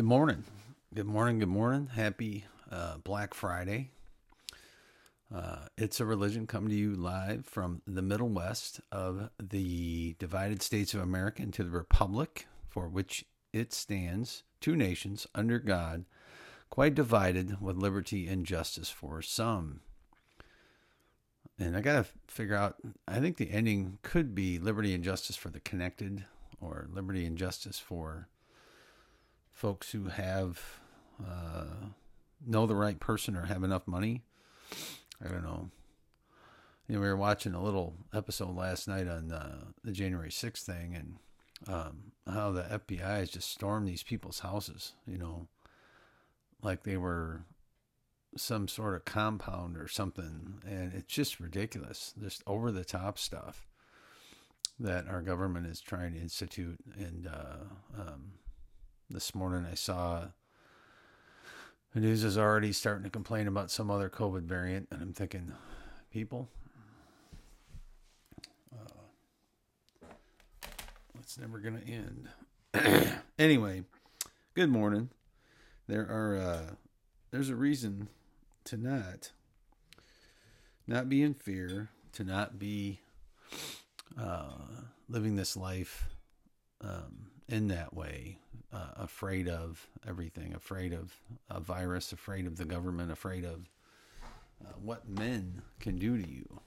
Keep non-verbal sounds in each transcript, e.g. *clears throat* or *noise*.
Good morning. Good morning. Good morning. Happy uh, Black Friday. Uh, it's a religion coming to you live from the Middle West of the divided states of America into the Republic for which it stands, two nations under God, quite divided with liberty and justice for some. And I got to figure out, I think the ending could be liberty and justice for the connected or liberty and justice for folks who have uh, know the right person or have enough money. I don't know. You know, we were watching a little episode last night on uh, the January 6th thing and um, how the FBI has just stormed these people's houses, you know, like they were some sort of compound or something. And it's just ridiculous, just over the top stuff that our government is trying to institute. And uh, um, this morning I saw the news is already starting to complain about some other COVID variant, and I'm thinking, people, uh, it's never going to end. *clears throat* anyway, good morning. There are uh, there's a reason to not not be in fear, to not be uh, living this life um, in that way, uh, afraid of everything, afraid of a virus, afraid of the government, afraid of uh, what men can do to you.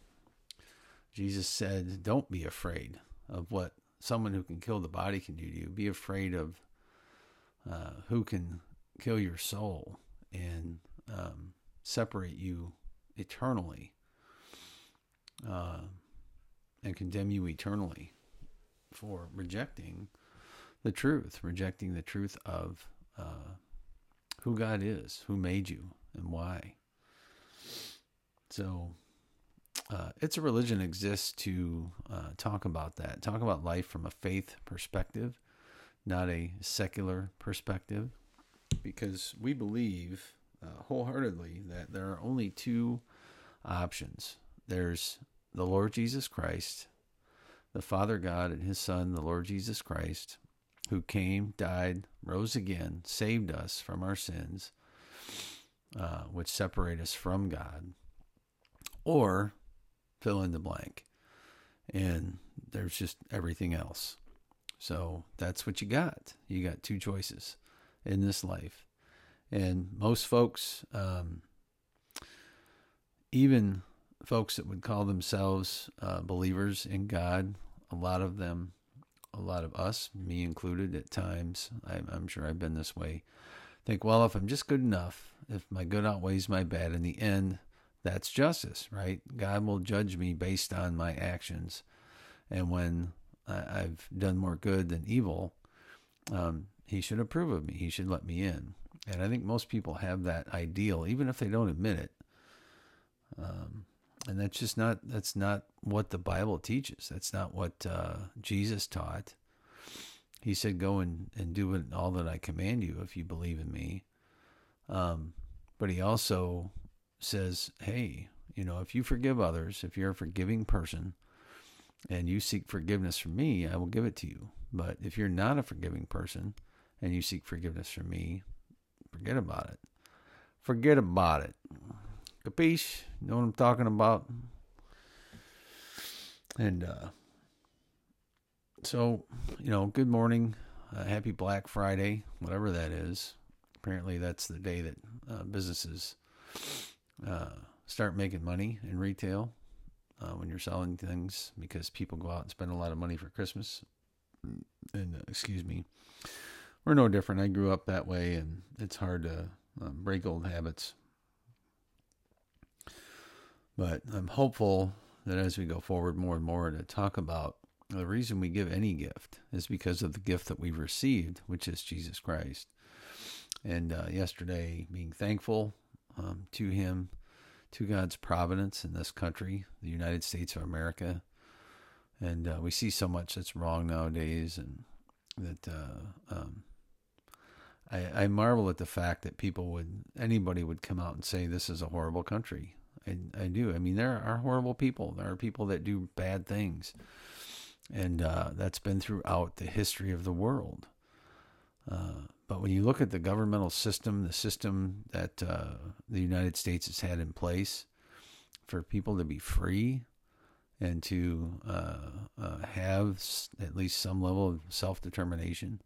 Jesus said, Don't be afraid of what someone who can kill the body can do to you. Be afraid of uh, who can kill your soul and um, separate you eternally uh, and condemn you eternally for rejecting the truth, rejecting the truth of uh, who God is, who made you, and why. So, uh, it's a religion exists to uh, talk about that, talk about life from a faith perspective, not a secular perspective, because we believe uh, wholeheartedly that there are only two options. There's the Lord Jesus Christ, the Father God, and His Son, the Lord Jesus Christ, who came, died, rose again, saved us from our sins, uh, which separate us from God, or fill in the blank. And there's just everything else. So that's what you got. You got two choices in this life. And most folks, um, even folks that would call themselves uh, believers in God, a lot of them a lot of us, me included, at times, I'm, I'm sure I've been this way, think, well, if I'm just good enough, if my good outweighs my bad, in the end, that's justice, right? God will judge me based on my actions. And when I, have done more good than evil, um, he should approve of me. He should let me in. And I think most people have that ideal, even if they don't admit it. Um, and that's just not that's not what the bible teaches. That's not what uh, jesus taught. He said go and, and do all that i command you if you believe in me. Um, but he also says hey you know if you forgive others if you're a forgiving person and you seek forgiveness from me i will give it to you. But if you're not a forgiving person and you seek forgiveness from me forget about it. Forget about it Capiche? You know what I'm talking about? And uh, so, you know, good morning. Uh, happy Black Friday, whatever that is. Apparently, that's the day that uh, businesses uh, start making money in retail uh, when you're selling things because people go out and spend a lot of money for Christmas. And, uh, excuse me, we're no different. I grew up that way, and it's hard to um, break old habits. But I'm hopeful that as we go forward more and more to talk about the reason we give any gift is because of the gift that we've received, which is Jesus Christ. And uh, yesterday, being thankful um, to Him, to God's providence in this country, the United States of America. And uh, we see so much that's wrong nowadays, and that uh, um, I, I marvel at the fact that people would, anybody would come out and say this is a horrible country. I, I do. I mean, there are horrible people. There are people that do bad things, and uh, that's been throughout the history of the world. Uh, but when you look at the governmental system, the system that uh, the United States has had in place for people to be free and to uh, uh, have at least some level of self determination,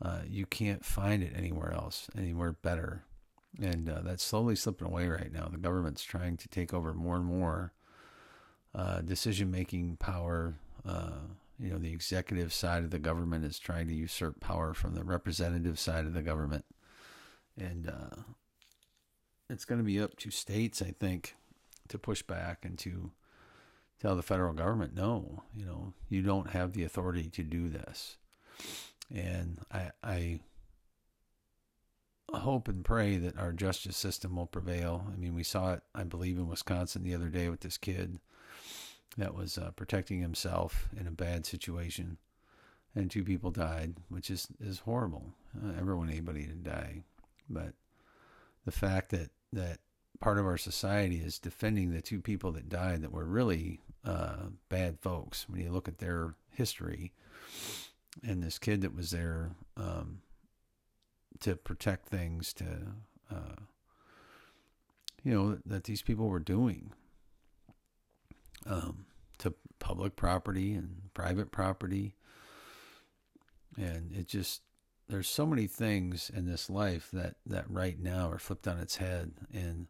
uh, you can't find it anywhere else, anywhere better. And uh, that's slowly slipping away right now. The government's trying to take over more and more uh, decision making power you know, the executive side of the government is trying to usurp power from the representative side of the government. And uh, it's going to be up to states, I think, to push back and to tell the federal government, no, you know, you don't have the authority to do this. And I, I hope and pray that our justice system will prevail. I mean, we saw it, I believe, in Wisconsin the other day with this kid that was uh, protecting himself in a bad situation, and two people died, which is is horrible. Uh, I never want anybody to die, but the fact that that part of our society is defending the two people that died that were really uh, bad folks when you look at their history, and this kid that was there um, to protect things to. Uh, you know that these people were doing um, to public property and private property. And it just, there's so many things in this life that, that right now are flipped on its head. And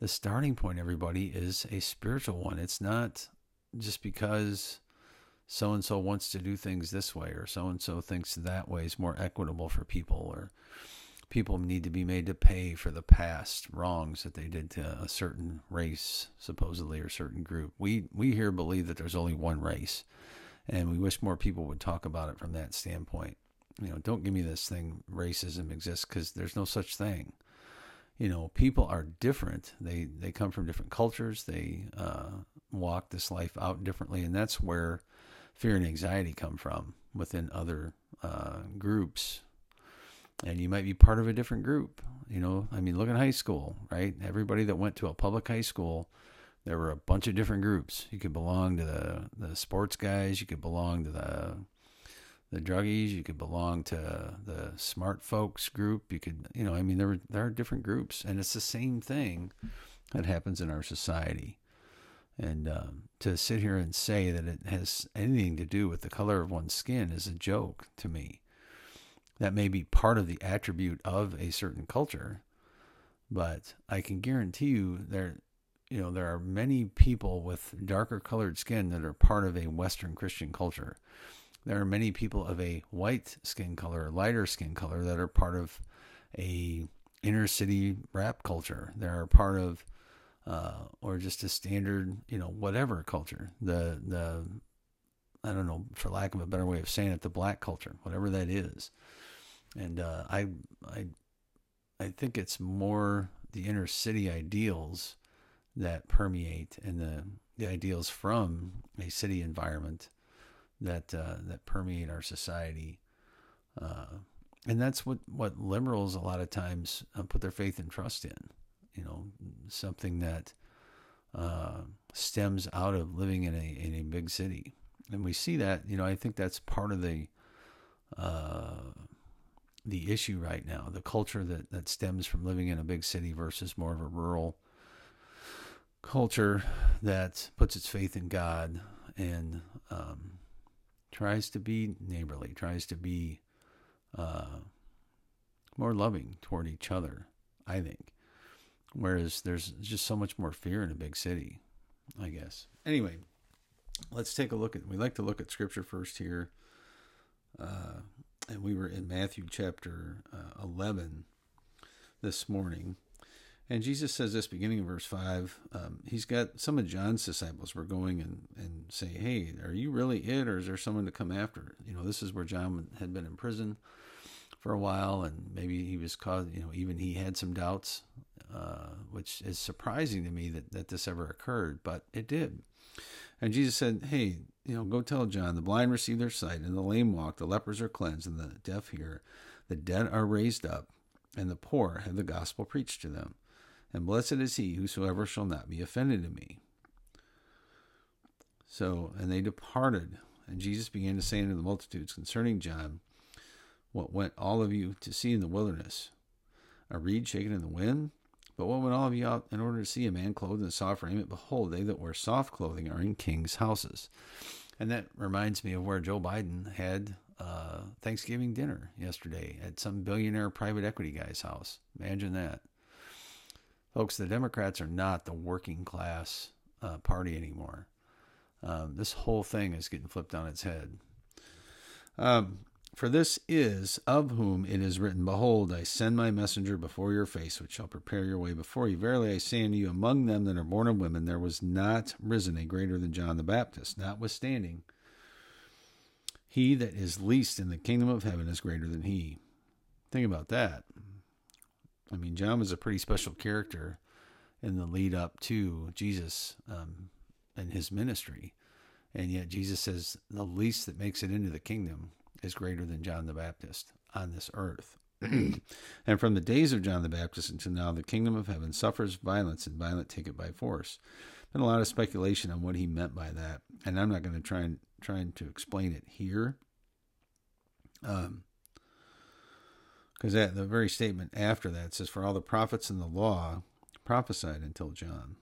the starting point, everybody, is a spiritual one. It's not just because so and so wants to do things this way or so and so thinks that way is more equitable for people or people need to be made to pay for the past wrongs that they did to a certain race, supposedly, or certain group. We we here believe that there's only one race, and we wish more people would talk about it from that standpoint. You know, don't give me this thing racism exists because there's no such thing. You know, people are different. They they come from different cultures. They uh, walk this life out differently, and that's where fear and anxiety come from within other uh, groups and you might be part of a different group. You know, I mean, look at high school, right? Everybody that went to a public high school, there were a bunch of different groups. You could belong to the the sports guys, you could belong to the the druggies, you could belong to the smart folks group. You could, you know, I mean, there were, there are different groups, and it's the same thing that happens in our society. And um, to sit here and say that it has anything to do with the color of one's skin is a joke to me. That may be part of the attribute of a certain culture but i can guarantee you there you know there are many people with darker colored skin that are part of a western christian culture. There are many people of a white skin color lighter skin color that are part of a inner city rap culture. They are part of uh, or just a standard you know whatever culture the the i don't know for lack of a better way of saying it the black culture whatever that is and uh, I I I think it's more the inner city ideals that permeate and the the ideals from a city environment that uh, that permeate our society. Uh, and that's what, what liberals a lot of times uh, put their faith and trust in. You know, something that uh, stems out of living in a in a big city, and we see that. You know, I think that's part of the uh, the issue right now, the culture that, that stems from living in a big city versus more of a rural culture that puts its faith in God and um, tries to be neighborly, tries to be uh, more loving toward each other, I think. Whereas there's just so much more fear in a big city, I guess. Anyway, let's take a look at, we like to look at scripture first here. Uh, and we were in Matthew chapter uh, 11 this morning. And Jesus says this beginning of verse 5. Um, he's got some of John's disciples were going and, and say, Hey, are you really it, or is there someone to come after? You know, this is where John had been in prison for a while, and maybe he was caused, you know, even he had some doubts, uh, which is surprising to me that, that this ever occurred, but it did. And Jesus said, Hey, you know, go tell John, the blind receive their sight, and the lame walk, the lepers are cleansed, and the deaf hear, the dead are raised up, and the poor have the gospel preached to them. And blessed is he whosoever shall not be offended in me. So, and they departed, and Jesus began to say unto the multitudes concerning John, What went all of you to see in the wilderness? A reed shaken in the wind? But what went all of you out in order to see a man clothed in soft raiment? Behold, they that wear soft clothing are in kings' houses. And that reminds me of where Joe Biden had uh, Thanksgiving dinner yesterday at some billionaire private equity guy's house. Imagine that. Folks, the Democrats are not the working class uh, party anymore. Um, this whole thing is getting flipped on its head. Um, for this is of whom it is written, Behold, I send my messenger before your face, which shall prepare your way before you. Verily I say unto you, among them that are born of women, there was not risen a greater than John the Baptist. Notwithstanding, he that is least in the kingdom of heaven is greater than he. Think about that. I mean, John was a pretty special character in the lead up to Jesus um, and his ministry. And yet Jesus says the least that makes it into the kingdom is greater than John the Baptist on this earth. *clears throat* and from the days of John the Baptist until now, the kingdom of heaven suffers violence, and violent take it by force. Been a lot of speculation on what he meant by that, and I'm not going to try and trying to explain it here. Um, because that the very statement after that says, "For all the prophets in the law prophesied until John."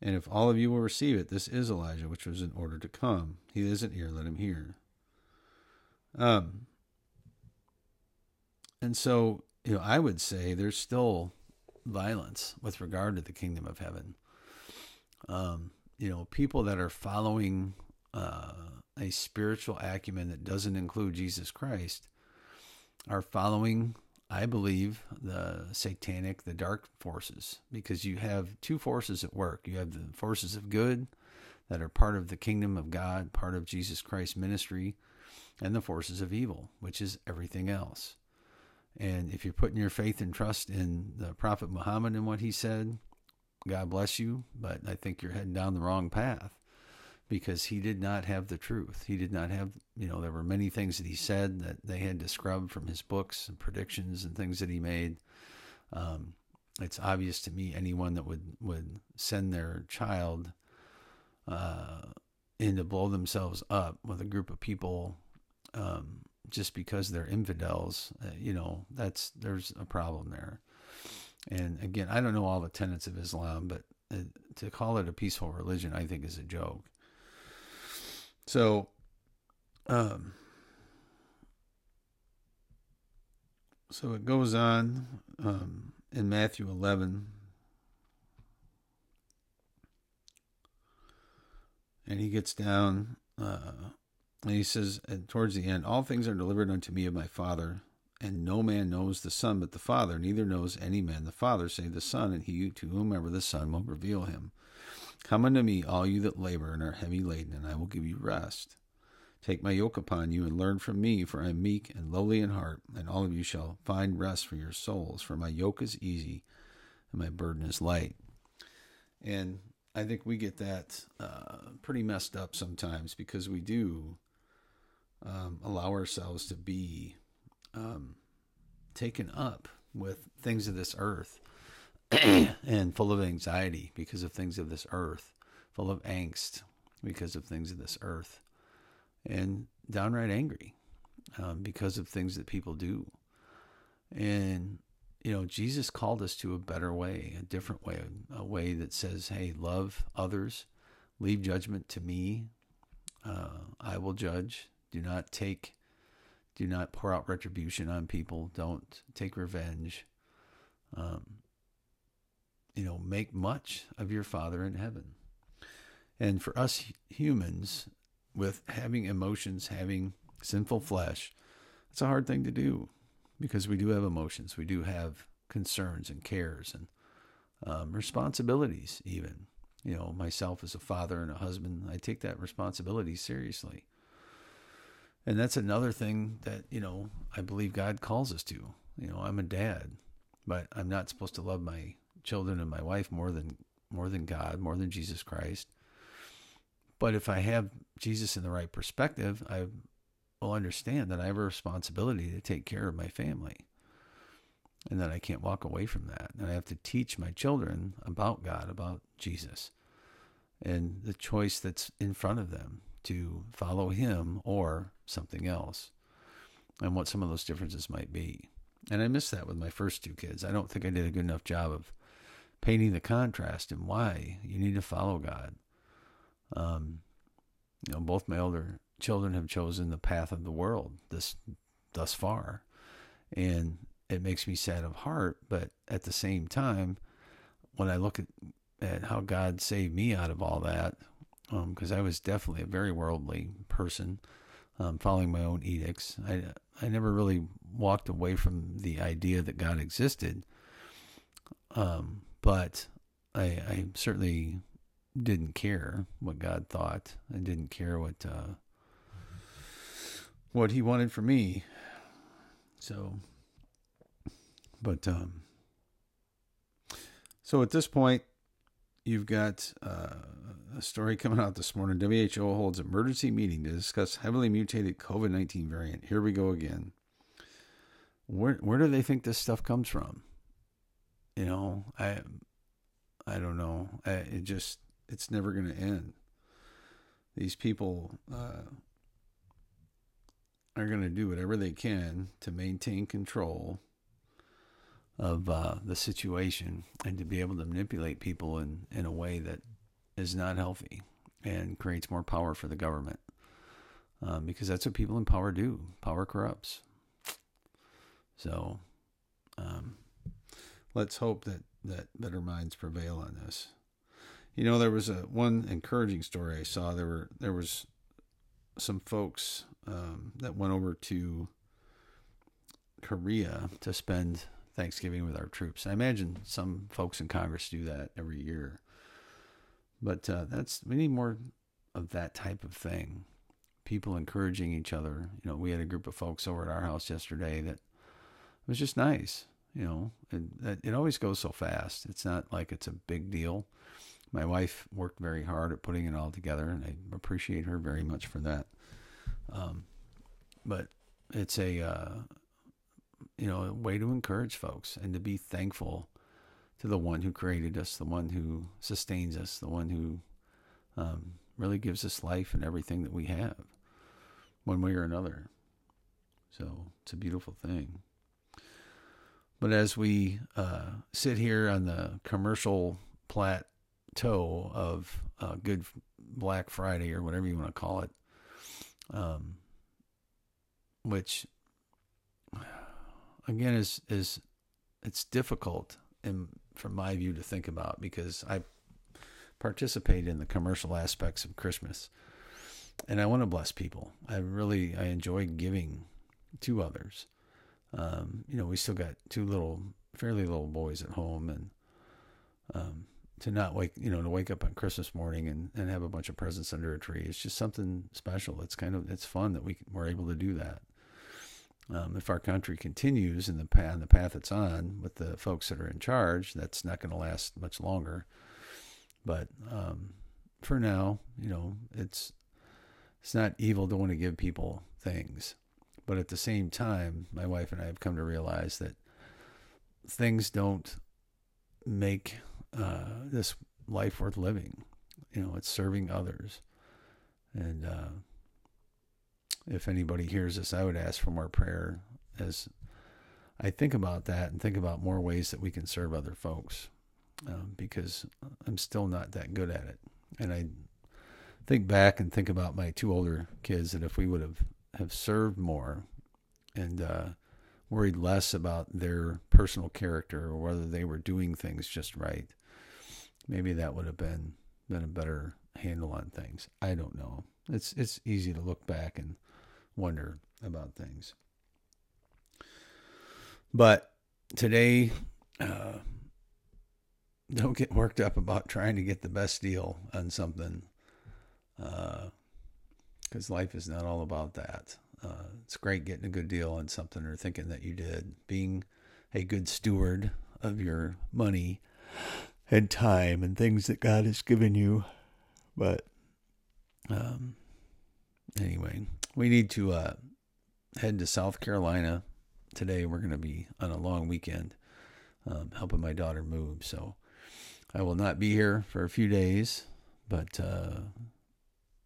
And if all of you will receive it, this is Elijah, which was in order to come. He isn't here; let him hear. Um, and so, you know, I would say there's still violence with regard to the kingdom of heaven. Um, you know, people that are following uh, a spiritual acumen that doesn't include Jesus Christ are following, I believe, the satanic, the dark forces, because you have two forces at work. You have the forces of good that are part of the kingdom of God, part of Jesus Christ's ministry, and the forces of evil, which is everything else. And if you're putting your faith and trust in the Prophet Muhammad and what he said, God bless you, but I think you're heading down the wrong path because he did not have the truth. He did not have, you know, there were many things that he said that they had to scrub from his books and predictions and things that he made. Um, it's obvious to me anyone that would, would send their child uh, in to blow themselves up with a group of people um, just because they're infidels, uh, you know, that's there's a problem there. And again, I don't know all the tenets of Islam, but uh, to call it a peaceful religion, I think is a joke. So, um, so it goes on um, in Matthew 11. And he gets down uh, and he says, and towards the end, all things are delivered unto me of my Father, and no man knows the Son but the Father, neither knows any man the Father save the Son, and he to whomever the Son will reveal him. Come unto me, all you that labor and are heavy laden, and I will give you rest. Take my yoke upon you and learn from me, for I am meek and lowly in heart, and all of you shall find rest for your souls. For my yoke is easy and my burden is light. And I think we get that uh, pretty messed up sometimes because we do um, allow ourselves to be um, taken up with things of this earth *clears throat* and full of anxiety because of things of this earth, full of angst because of things of this earth, and downright angry um, because of things that people do. And, you know, Jesus called us to a better way, a different way, a way that says, hey, love others, leave judgment to me. Uh, I will judge. Do not take, do not pour out retribution on people. Don't take revenge. Um, you know, make much of your Father in heaven. And for us humans, with having emotions, having sinful flesh, it's a hard thing to do because we do have emotions. We do have concerns and cares and um, responsibilities, even. You know, myself as a father and a husband, I take that responsibility seriously. And that's another thing that, you know, I believe God calls us to. You know, I'm a dad, but I'm not supposed to love my children and my wife more than more than God, more than Jesus Christ. But if I have Jesus in the right perspective, I will understand that I have a responsibility to take care of my family. And that I can't walk away from that. And I have to teach my children about God, about Jesus, and the choice that's in front of them to follow him or something else. and what some of those differences might be. And I missed that with my first two kids. I don't think I did a good enough job of painting the contrast and why you need to follow God. Um, you know, both my older children have chosen the path of the world this thus far, and it makes me sad of heart. But at the same time, when I look at at how God saved me out of all that, because um, I was definitely a very worldly person, um, following my own edicts. I I never really walked away from the idea that God existed, um, but I, I certainly didn't care what God thought. I didn't care what uh, what He wanted for me. So, but um, so at this point, you've got uh, a story coming out this morning. WHO holds emergency meeting to discuss heavily mutated COVID nineteen variant. Here we go again. Where where do they think this stuff comes from? You know, I I don't know. I, it just it's never going to end. These people uh, are going to do whatever they can to maintain control of uh, the situation and to be able to manipulate people in, in a way that is not healthy and creates more power for the government. Um, because that's what people in power do. Power corrupts. So um, let's hope that, that better minds prevail on this. You know, there was a one encouraging story I saw. There were there was some folks um, that went over to Korea to spend Thanksgiving with our troops. I imagine some folks in Congress do that every year. But uh, that's we need more of that type of thing. People encouraging each other. You know, we had a group of folks over at our house yesterday that was just nice. You know, it, it always goes so fast. It's not like it's a big deal. My wife worked very hard at putting it all together, and I appreciate her very much for that. Um, but it's a uh, you know a way to encourage folks and to be thankful to the one who created us, the one who sustains us, the one who um, really gives us life and everything that we have, one way or another. So it's a beautiful thing. But as we uh, sit here on the commercial plateau of uh, Good Black Friday or whatever you want to call it, um, which again is is it's difficult in from my view to think about because I participate in the commercial aspects of Christmas and I want to bless people. I really I enjoy giving to others. Um, you know, we still got two little fairly little boys at home and um, to not wake you know to wake up on Christmas morning and, and have a bunch of presents under a tree it's just something special it's kind of it's fun that we we're able to do that um, if our country continues in the path, the path it's on with the folks that are in charge, that's not going to last much longer. But um, for now, you know, it's it's not evil to want to give people things, but at the same time, my wife and I have come to realize that things don't make uh, this life worth living. You know, it's serving others, and uh, if anybody hears this, I would ask for more prayer as I think about that and think about more ways that we can serve other folks um, because I'm still not that good at it. And I think back and think about my two older kids that if we would have, have served more and uh, worried less about their personal character or whether they were doing things just right, maybe that would have been been a better handle on things. I don't know. It's it's easy to look back and wonder about things. But today, uh, don't get worked up about trying to get the best deal on something, because uh, life is not all about that. Uh, it's great getting a good deal on something or thinking that you did. Being a good steward of your money and time and things that God has given you. But um, anyway, we need to uh, head to South Carolina today. We're going to be on a long weekend um, helping my daughter move. So I will not be here for a few days, but uh,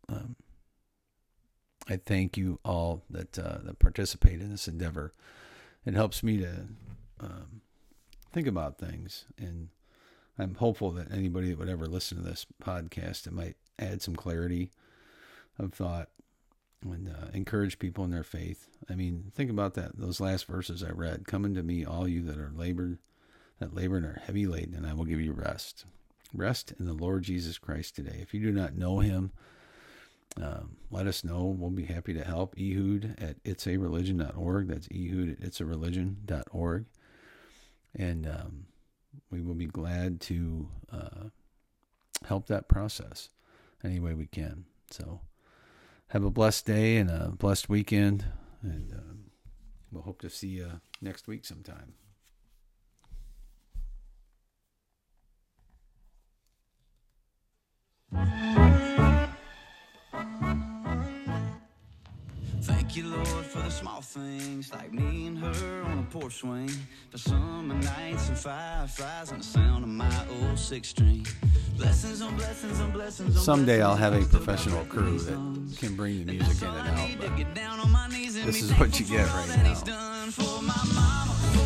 um, I thank you all that uh, that participate in this endeavor. It helps me to um, think about things, and I'm hopeful that anybody that would ever listen to this podcast, it might add some clarity of thought and uh, encourage people in their faith. I mean, think about that. Those last verses I read: "Come unto me, all you that are labored, that labor and are heavy laden, and I will give you rest." Rest in the Lord Jesus Christ today. If you do not know Him, um, let us know. We'll be happy to help. Ehud at itsareligion.org. That's ehud at itsareligion.org. And um, we will be glad to uh, help that process any way we can. So have a blessed day and a blessed weekend. And um, we'll hope to see you next week sometime. Thank you, Lord, for the small things like me and her on a porch swing. For summer nights and fireflies and the sound of my old six string. Blessings on blessings on blessings. On Someday I'll have a professional crew that can bring the music in and out. But get down on my knees and this is what you get right now.